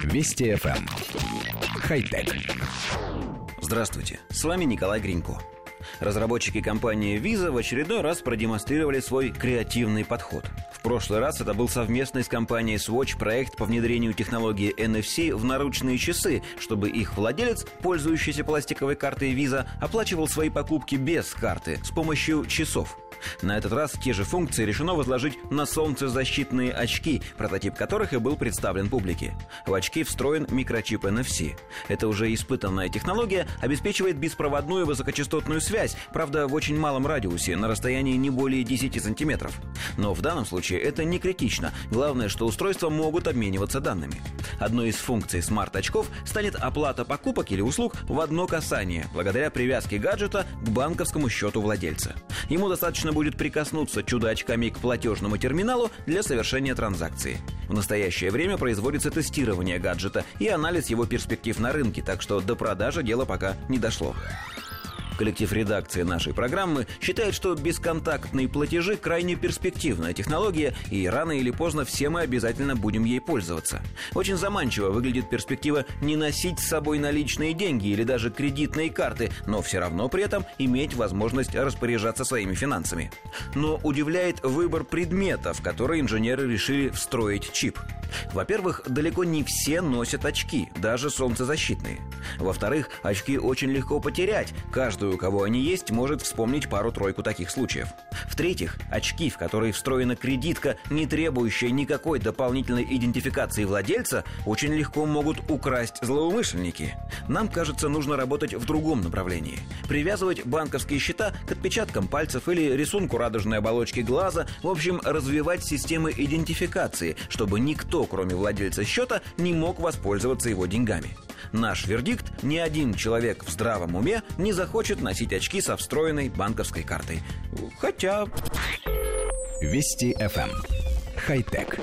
Вести FM. Эм. Хай-тек. Здравствуйте, с вами Николай Гринько. Разработчики компании Visa в очередной раз продемонстрировали свой креативный подход. В прошлый раз это был совместный с компанией Swatch проект по внедрению технологии NFC в наручные часы, чтобы их владелец, пользующийся пластиковой картой Visa, оплачивал свои покупки без карты с помощью часов. На этот раз те же функции решено возложить на солнцезащитные очки, прототип которых и был представлен публике. В очки встроен микрочип NFC. Это уже испытанная технология обеспечивает беспроводную высокочастотную связь, правда, в очень малом радиусе, на расстоянии не более 10 сантиметров. Но в данном случае это не критично. Главное, что устройства могут обмениваться данными. Одной из функций смарт-очков станет оплата покупок или услуг в одно касание, благодаря привязке гаджета к банковскому счету владельца. Ему достаточно будет прикоснуться чудо-очками к платежному терминалу для совершения транзакции. В настоящее время производится тестирование гаджета и анализ его перспектив на рынке, так что до продажи дело пока не дошло. Коллектив редакции нашей программы считает, что бесконтактные платежи крайне перспективная технология, и рано или поздно все мы обязательно будем ей пользоваться. Очень заманчиво выглядит перспектива не носить с собой наличные деньги или даже кредитные карты, но все равно при этом иметь возможность распоряжаться своими финансами. Но удивляет выбор предметов, которые инженеры решили встроить чип. Во-первых, далеко не все носят очки, даже солнцезащитные. Во-вторых, очки очень легко потерять. У кого они есть, может вспомнить пару-тройку таких случаев. В-третьих, очки, в которые встроена кредитка, не требующая никакой дополнительной идентификации владельца, очень легко могут украсть злоумышленники. Нам кажется, нужно работать в другом направлении. Привязывать банковские счета к отпечаткам пальцев или рисунку радужной оболочки глаза, в общем, развивать системы идентификации, чтобы никто, кроме владельца счета, не мог воспользоваться его деньгами. Наш вердикт – ни один человек в здравом уме не захочет носить очки со встроенной банковской картой. Хотя... Вести FM. Эм. Хай-тек.